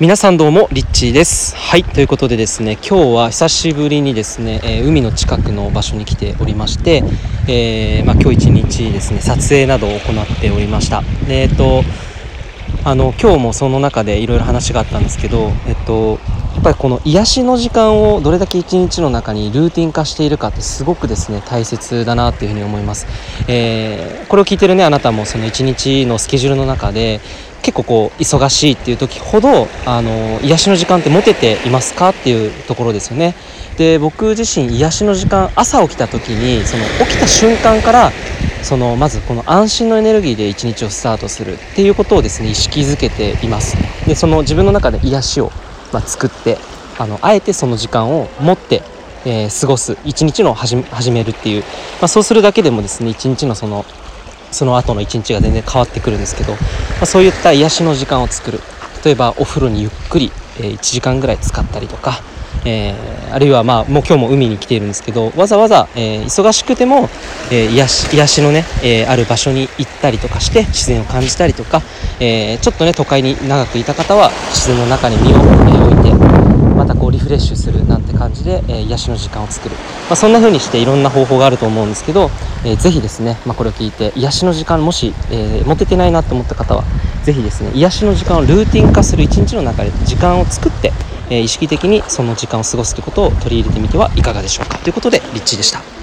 皆さんどうもリッチーです。はいということでですね今日は久しぶりにですね、えー、海の近くの場所に来ておりまして、えー、まあ、今日一日ですね撮影などを行っておりました。でえっとあの今日もその中でいろいろ話があったんですけどえっとぱりこの癒しの時間をどれだけ一日の中にルーティン化しているかってすごくですね大切だなっていうふうに思います、えー、これを聞いてるねあなたもその一日のスケジュールの中で結構こう忙しいっていう時ほどあの癒しの時間って持てていますかっていうところですよね。で僕自身癒しの時間朝起きた時にその起きた瞬間からそのまずこの安心のエネルギーで一日をスタートするっていうことをですね意識づけています。でその自分の中で癒しを、まあ、作ってあのあえてその時間を持ってえー、過ごす一日の始めるっていう、まあ、そうするだけでもですね一日のそのその後の一日が全然変わってくるんですけど、まあ、そういった癒しの時間を作る。例えばお風呂にゆっくり、えー、1時間ぐらい使ったりとか、えー、あるいはまあもう今日も海に来ているんですけどわざわざ、えー、忙しくても、え癒し癒しのね、えある場所に行ったりとかして自然を感じたりとか、えちょっとね都会に長くいた方は自然の中に身を、え置いてまたこうリフレッシュするなんて感じで、えー、癒しの時間を作る、まあ、そんな風にしていろんな方法があると思うんですけど、えー、ぜひですね、まあ、これを聞いて癒しの時間もし、えー、持ててないなと思った方はぜひですね癒しの時間をルーティン化する一日の中で時間を作って、え、意識的にその時間を過ごすということを取り入れてみてはいかがでしょうかということでリッチーでした。